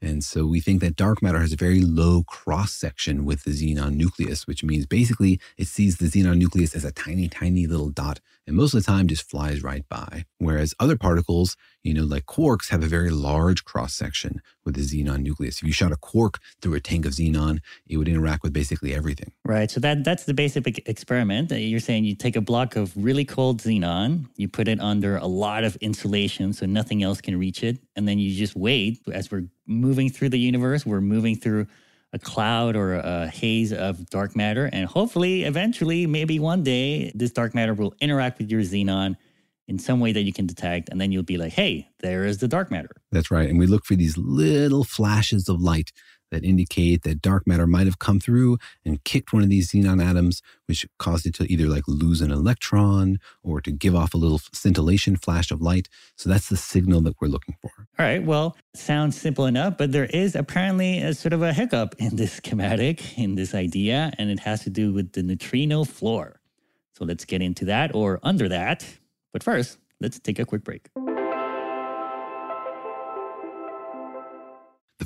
And so we think that dark matter has a very low cross section with the xenon nucleus, which means basically it sees the xenon nucleus as a tiny, tiny little dot, and most of the time just flies right by. Whereas other particles, you know, like quarks, have a very large cross section with the xenon nucleus. If you shot a quark through a tank of xenon, it would interact with basically everything. Right. So that that's the basic experiment. You're saying you take a block of really cold xenon, you put it under a lot of insulation so nothing else can reach it, and then you just wait as we're moving through the universe, we're moving through a cloud or a haze of dark matter. And hopefully, eventually, maybe one day, this dark matter will interact with your xenon in some way that you can detect. And then you'll be like, hey, there is the dark matter. That's right. And we look for these little flashes of light that indicate that dark matter might have come through and kicked one of these xenon atoms, which caused it to either like lose an electron or to give off a little scintillation flash of light. So that's the signal that we're looking for. All right. Well, sounds simple enough, but there is apparently a sort of a hiccup in this schematic, in this idea, and it has to do with the neutrino floor. So let's get into that or under that. But first, let's take a quick break.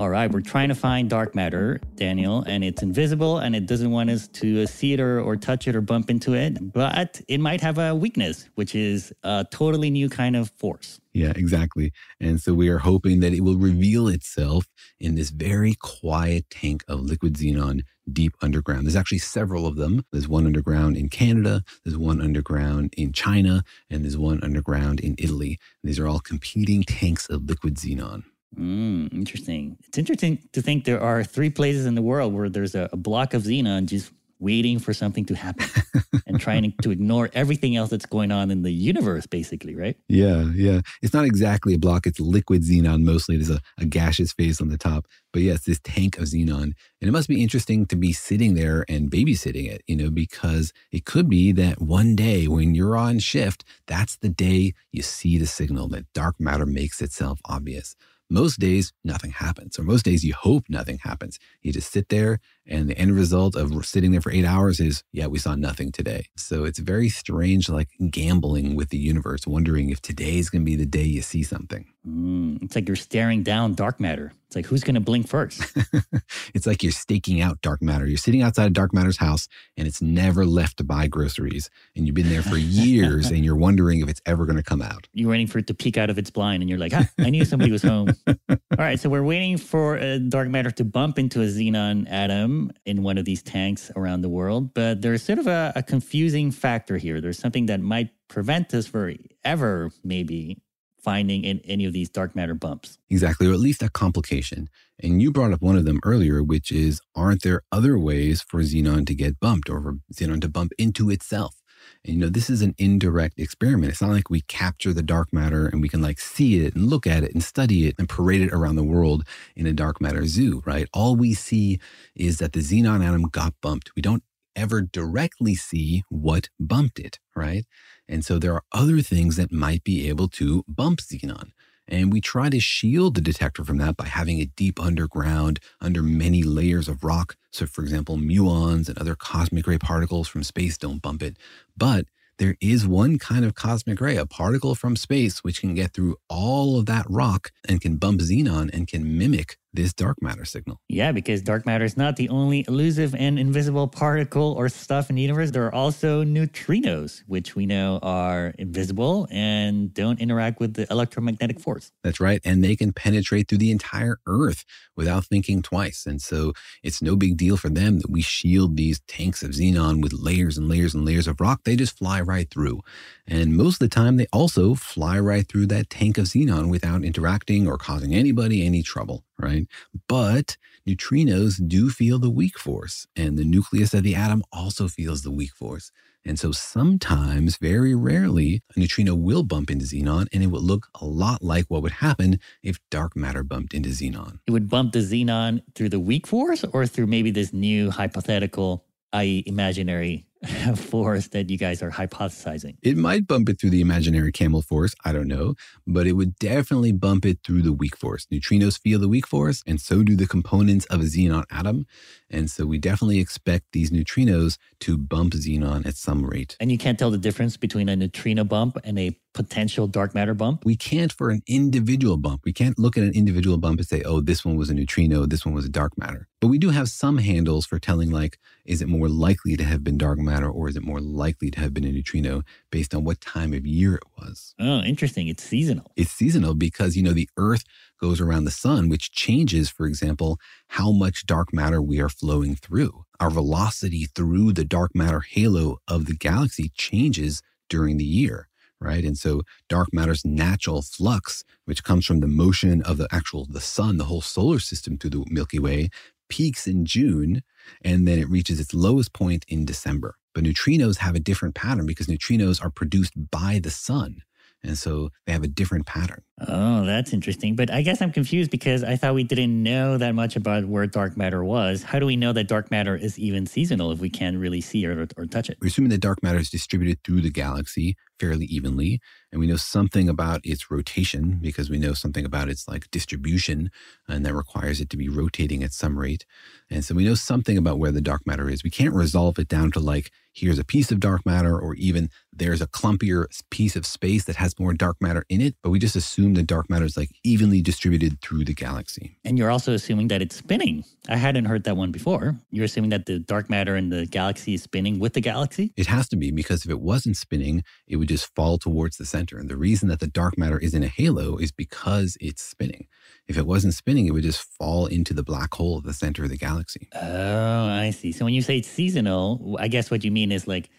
All right, we're trying to find dark matter, Daniel, and it's invisible and it doesn't want us to uh, see it or, or touch it or bump into it, but it might have a weakness, which is a totally new kind of force. Yeah, exactly. And so we are hoping that it will reveal itself in this very quiet tank of liquid xenon deep underground. There's actually several of them. There's one underground in Canada, there's one underground in China, and there's one underground in Italy. These are all competing tanks of liquid xenon. Mm, interesting. It's interesting to think there are three places in the world where there's a, a block of xenon just waiting for something to happen and trying to ignore everything else that's going on in the universe, basically, right? Yeah, yeah. It's not exactly a block, it's liquid xenon mostly. There's a, a gaseous phase on the top. But yes, this tank of xenon. And it must be interesting to be sitting there and babysitting it, you know, because it could be that one day when you're on shift, that's the day you see the signal that dark matter makes itself obvious most days nothing happens or most days you hope nothing happens. You just sit there and the end result of sitting there for eight hours is yeah we saw nothing today. So it's very strange like gambling with the universe wondering if today is going to be the day you see something. Mm, it's like you're staring down dark matter. It's like who's going to blink first? It's like you're staking out dark matter. You're sitting outside of dark matter's house and it's never left to buy groceries and you've been there for years and you're wondering if it's ever going to come out. You're waiting for it to peek out of its blind and you're like ah, i knew somebody was home. All right so we're waiting for a dark matter to bump into a xenon atom in one of these tanks around the world but there's sort of a, a confusing factor here there's something that might prevent us forever maybe finding in any of these dark matter bumps. Exactly, or at least a complication. And you brought up one of them earlier, which is aren't there other ways for xenon to get bumped or for xenon to bump into itself? And, you know, this is an indirect experiment. It's not like we capture the dark matter and we can like see it and look at it and study it and parade it around the world in a dark matter zoo, right? All we see is that the xenon atom got bumped. We don't ever directly see what bumped it, right? And so there are other things that might be able to bump xenon. And we try to shield the detector from that by having it deep underground under many layers of rock. So, for example, muons and other cosmic ray particles from space don't bump it. But there is one kind of cosmic ray, a particle from space, which can get through all of that rock and can bump xenon and can mimic this dark matter signal. Yeah, because dark matter is not the only elusive and invisible particle or stuff in the universe. There are also neutrinos, which we know are invisible and don't interact with the electromagnetic force. That's right. And they can penetrate through the entire Earth without thinking twice. And so it's no big deal for them that we shield these tanks of xenon with layers and layers and layers of rock. They just fly right through. And most of the time, they also fly right through that tank of xenon without interacting or causing anybody any trouble right? But neutrinos do feel the weak force, and the nucleus of the atom also feels the weak force. And so sometimes, very rarely, a neutrino will bump into xenon, and it would look a lot like what would happen if dark matter bumped into xenon. It would bump the xenon through the weak force or through maybe this new hypothetical, i.e., imaginary force that you guys are hypothesizing? It might bump it through the imaginary camel force. I don't know. But it would definitely bump it through the weak force. Neutrinos feel the weak force, and so do the components of a xenon atom. And so we definitely expect these neutrinos to bump xenon at some rate. And you can't tell the difference between a neutrino bump and a potential dark matter bump? We can't for an individual bump. We can't look at an individual bump and say, oh, this one was a neutrino, this one was a dark matter. But we do have some handles for telling, like, is it more likely to have been dark matter or is it more likely to have been a neutrino based on what time of year it was? Oh, interesting. It's seasonal. It's seasonal because, you know, the Earth goes around the sun, which changes, for example, how much dark matter we are flowing through. Our velocity through the dark matter halo of the galaxy changes during the year right? And so dark matter's natural flux which comes from the motion of the actual the sun the whole solar system through the milky way peaks in june and then it reaches its lowest point in december. But neutrinos have a different pattern because neutrinos are produced by the sun and so they have a different pattern. Oh, that's interesting. But I guess I'm confused because I thought we didn't know that much about where dark matter was. How do we know that dark matter is even seasonal if we can't really see or, or touch it? We're assuming that dark matter is distributed through the galaxy fairly evenly. And we know something about its rotation because we know something about its like distribution, and that requires it to be rotating at some rate. And so we know something about where the dark matter is. We can't resolve it down to like, here's a piece of dark matter, or even there's a clumpier piece of space that has more dark matter in it. But we just assume that dark matter is like evenly distributed through the galaxy. And you're also assuming that it's spinning. I hadn't heard that one before. You're assuming that the dark matter in the galaxy is spinning with the galaxy? It has to be because if it wasn't spinning, it would just fall towards the center. And the reason that the dark matter is in a halo is because it's spinning. If it wasn't spinning, it would just fall into the black hole at the center of the galaxy. Oh, I see. So when you say it's seasonal, I guess what you mean is like,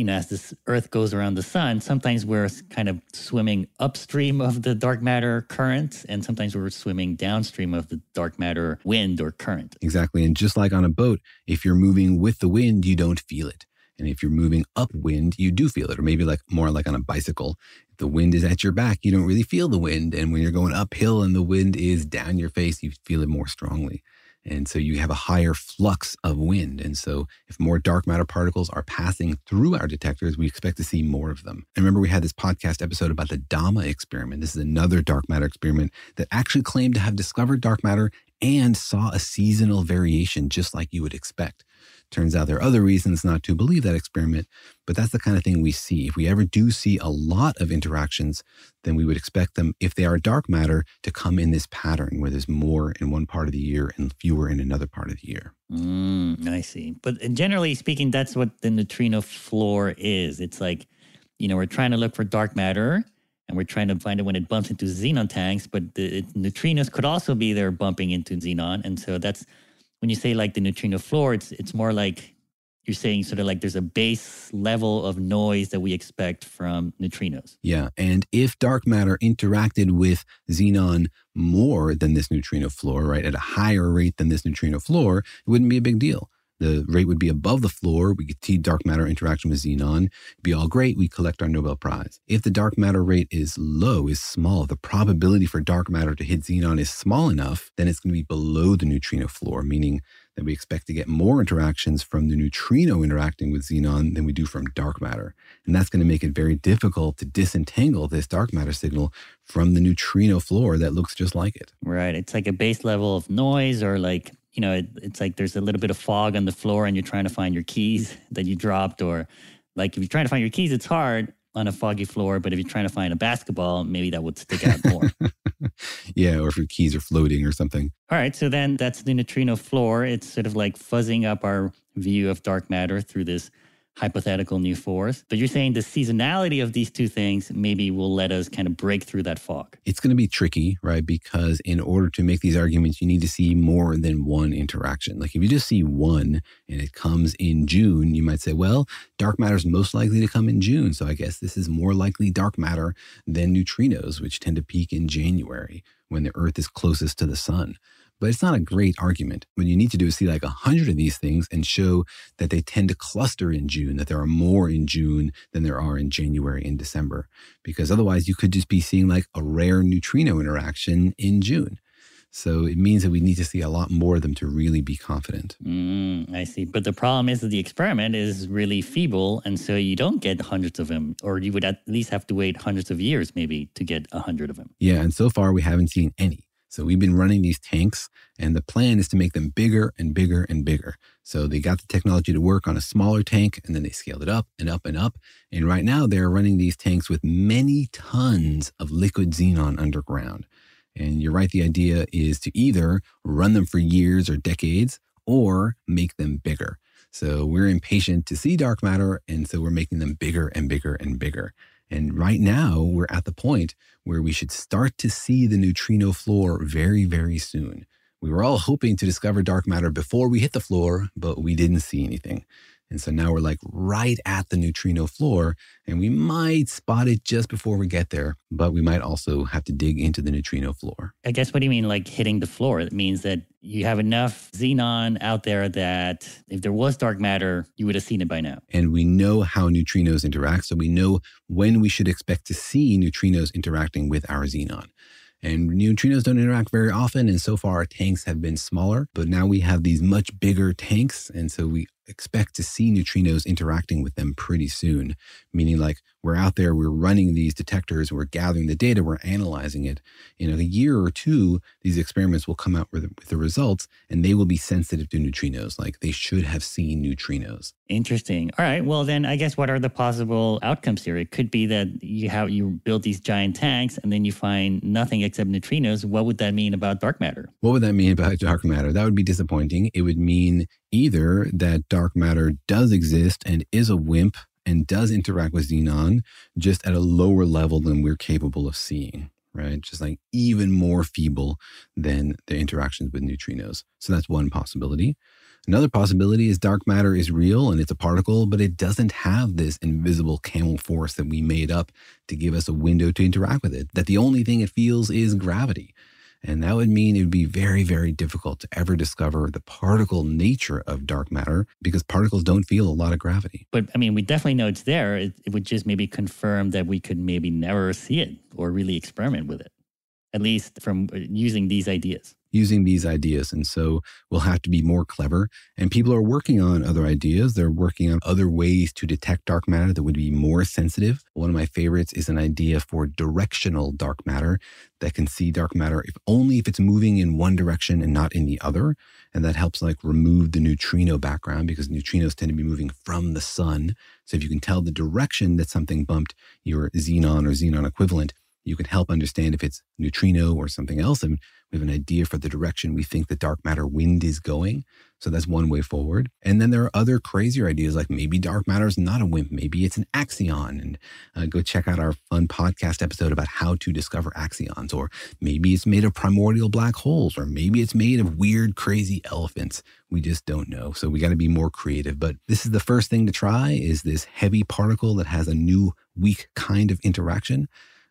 you know, as this Earth goes around the sun, sometimes we're kind of swimming upstream of the dark matter current, and sometimes we're swimming downstream of the dark matter wind or current. Exactly. And just like on a boat, if you're moving with the wind, you don't feel it. And if you're moving upwind, you do feel it, or maybe like more like on a bicycle. If the wind is at your back, you don't really feel the wind. And when you're going uphill and the wind is down your face, you feel it more strongly. And so you have a higher flux of wind. And so if more dark matter particles are passing through our detectors, we expect to see more of them. And remember, we had this podcast episode about the DAMA experiment. This is another dark matter experiment that actually claimed to have discovered dark matter and saw a seasonal variation, just like you would expect. Turns out there are other reasons not to believe that experiment, but that's the kind of thing we see. If we ever do see a lot of interactions, then we would expect them, if they are dark matter, to come in this pattern where there's more in one part of the year and fewer in another part of the year. Mm, I see. But generally speaking, that's what the neutrino floor is. It's like, you know, we're trying to look for dark matter and we're trying to find it when it bumps into xenon tanks, but the it, neutrinos could also be there bumping into xenon. And so that's when you say like the neutrino floor, it's it's more like you're saying sort of like there's a base level of noise that we expect from neutrinos. Yeah. And if dark matter interacted with xenon more than this neutrino floor, right, at a higher rate than this neutrino floor, it wouldn't be a big deal. The rate would be above the floor. We could see dark matter interaction with xenon. It'd be all great. We collect our Nobel Prize. If the dark matter rate is low, is small, the probability for dark matter to hit xenon is small enough, then it's going to be below the neutrino floor, meaning that we expect to get more interactions from the neutrino interacting with xenon than we do from dark matter. And that's going to make it very difficult to disentangle this dark matter signal from the neutrino floor that looks just like it. Right. It's like a base level of noise or like you know, it, it's like there's a little bit of fog on the floor and you're trying to find your keys that you dropped, or like if you're trying to find your keys, it's hard on a foggy floor. But if you're trying to find a basketball, maybe that would stick out more. yeah, or if your keys are floating or something. All right, so then that's the neutrino floor. It's sort of like fuzzing up our view of dark matter through this hypothetical new force. But you're saying the seasonality of these two things maybe will let us kind of break through that fog. It's going to be tricky, right? Because in order to make these arguments, you need to see more than one interaction. Like if you just see one and it comes in June, you might say, well, dark matter is most likely to come in June. So I guess this is more likely dark matter than neutrinos, which tend to peak in January when the Earth is closest to the sun. But it's not a great argument. What you need to do is see like a hundred of these things and show that they tend to cluster in June, that there are more in June than there are in January and December. Because otherwise you could just be seeing like a rare neutrino interaction in June. So it means that we need to see a lot more of them to really be confident. Mm, I see. But the problem is that the experiment is really feeble. And so you don't get hundreds of them, or you would at least have to wait hundreds of years maybe to get a hundred of them. Yeah. And so far we haven't seen any. So we've been running these tanks, and the plan is to make them bigger and bigger and bigger. So they got the technology to work on a smaller tank, and then they scaled it up and up and up. And right now they're running these tanks with many tons of liquid xenon underground. And you're right, the idea is to either run them for years or decades or make them bigger. So we're impatient to see dark matter, and so we're making them bigger and bigger and bigger. And right now, we're at the point where we should start to see the neutrino floor very, very soon. We were all hoping to discover dark matter before we hit the floor, but we didn't see anything. And so now we're like right at the neutrino floor, and we might spot it just before we get there, but we might also have to dig into the neutrino floor. I guess what do you mean, like hitting the floor? It means that you have enough xenon out there that if there was dark matter, you would have seen it by now. And we know how neutrinos interact, so we know when we should expect to see neutrinos interacting with our xenon. And neutrinos don't interact very often. And so far, our tanks have been smaller, but now we have these much bigger tanks. And so we expect to see neutrinos interacting with them pretty soon, meaning like we're out there, we're running these detectors, we're gathering the data, we're analyzing it. In a year or two, these experiments will come out with, with the results and they will be sensitive to neutrinos. Like they should have seen neutrinos. Interesting. All right. Well, then I guess what are the possible outcomes here? It could be that you have you build these giant tanks and then you find nothing except neutrinos. What would that mean about dark matter? What would that mean about dark matter? That would be disappointing. It would mean either that dark matter does exist and is a WIMP and does interact with xenon just at a lower level than we're capable of seeing right? Just like even more feeble than the interactions with neutrinos. So that's one possibility. Another possibility is dark matter is real and it's a particle, but it doesn't have this invisible camel force that we made up to give us a window to interact with it. That the only thing it feels is gravity. And that would mean it would be very, very difficult to ever discover the particle nature of dark matter because particles don't feel a lot of gravity. But I mean, we definitely know it's there. It, it would just maybe confirm that we could maybe never see it or really experiment with it, at least from uh, using these ideas using these ideas. And so we'll have to be more clever. And people are working on other ideas. They're working on other ways to detect dark matter that would be more sensitive. One of my favorites is an idea for directional dark matter that can see dark matter if only if it's moving in one direction and not in the other. And that helps like remove the neutrino background because neutrinos tend to be moving from the sun. So if you can tell the direction that something bumped your xenon or xenon equivalent, you can help understand if it's neutrino or something else. And we have an idea for the direction we think the dark matter wind is going. So that's one way forward. And then there are other crazier ideas like maybe dark matter is not a WIMP, maybe it's an axion. And uh, go check out our fun podcast episode about how to discover axions. Or maybe it's made of primordial black holes, or maybe it's made of weird, crazy elephants. We just don't know. So we got to be more creative. But this is the first thing to try is this heavy particle that has a new weak kind of interaction.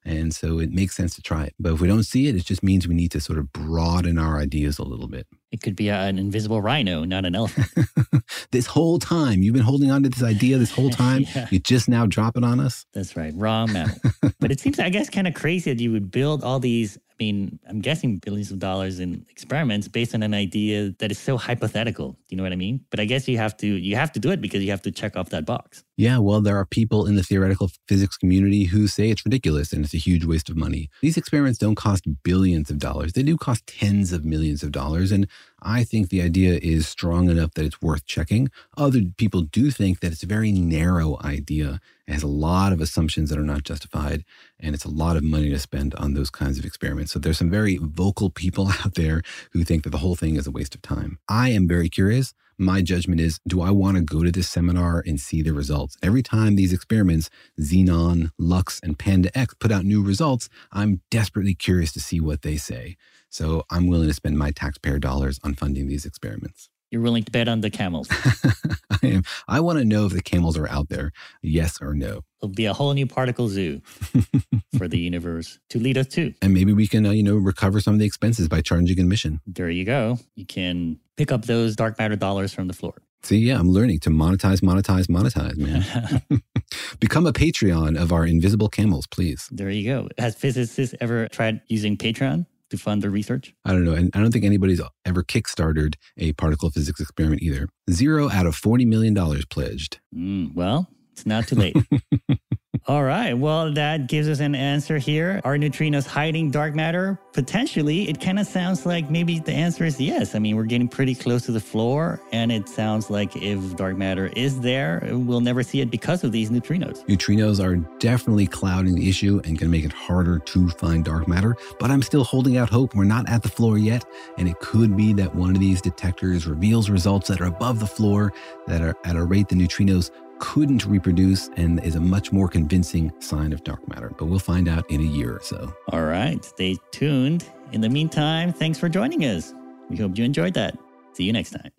And so it makes sense to try it. But if we don't see it, it just means we need to sort of broaden our ideas a little bit. It could be an invisible rhino, not an elephant. this whole time, you've been holding on to this idea this whole time. yeah. You just now drop it on us. That's right. Wrong mammal. but it seems, I guess, kind of crazy that you would build all these I mean, I'm guessing billions of dollars in experiments based on an idea that is so hypothetical. Do you know what I mean? But I guess you have to you have to do it because you have to check off that box. Yeah, well, there are people in the theoretical physics community who say it's ridiculous and it's a huge waste of money. These experiments don't cost billions of dollars. They do cost tens of millions of dollars. And I think the idea is strong enough that it's worth checking. Other people do think that it's a very narrow idea. It has a lot of assumptions that are not justified, and it's a lot of money to spend on those kinds of experiments. So there's some very vocal people out there who think that the whole thing is a waste of time. I am very curious my judgment is do I want to go to this seminar and see the results? Every time these experiments, Xenon, Lux, and PandaX put out new results, I'm desperately curious to see what they say. So I'm willing to spend my taxpayer dollars on funding these experiments. You're willing to bet on the camels. I am. I want to know if the camels are out there, yes or no. It'll be a whole new particle zoo for the universe to lead us to. And maybe we can, uh, you know, recover some of the expenses by charging admission. There you go. You can pick up those dark matter dollars from the floor. See, yeah, I'm learning to monetize, monetize, monetize, man. Become a Patreon of our invisible camels, please. There you go. Has physicists ever tried using Patreon? To fund their research? I don't know. And I don't think anybody's ever kickstarted a particle physics experiment either. Zero out of $40 million pledged. Mm, well, it's not too late. All right. Well, that gives us an answer here. Are neutrinos hiding dark matter? Potentially. It kind of sounds like maybe the answer is yes. I mean, we're getting pretty close to the floor, and it sounds like if dark matter is there, we'll never see it because of these neutrinos. Neutrinos are definitely clouding the issue and to make it harder to find dark matter, but I'm still holding out hope. We're not at the floor yet, and it could be that one of these detectors reveals results that are above the floor that are at a rate the neutrinos couldn't reproduce and is a much more convincing sign of dark matter. But we'll find out in a year or so. All right. Stay tuned. In the meantime, thanks for joining us. We hope you enjoyed that. See you next time.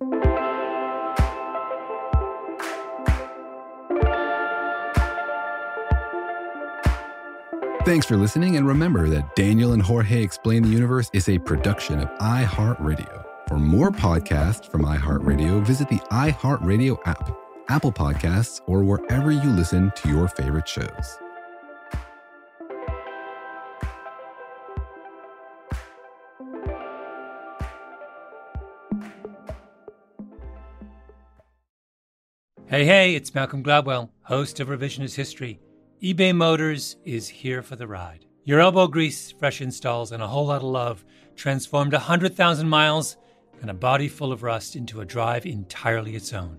Thanks for listening, and remember that Daniel and Jorge Explain the Universe is a production of iHeartRadio. For more podcasts from iHeartRadio, visit the iHeartRadio app Apple Podcasts, or wherever you listen to your favorite shows. Hey, hey, it's Malcolm Gladwell, host of Revisionist History. eBay Motors is here for the ride. Your elbow grease, fresh installs, and a whole lot of love transformed 100,000 miles and a body full of rust into a drive entirely its own.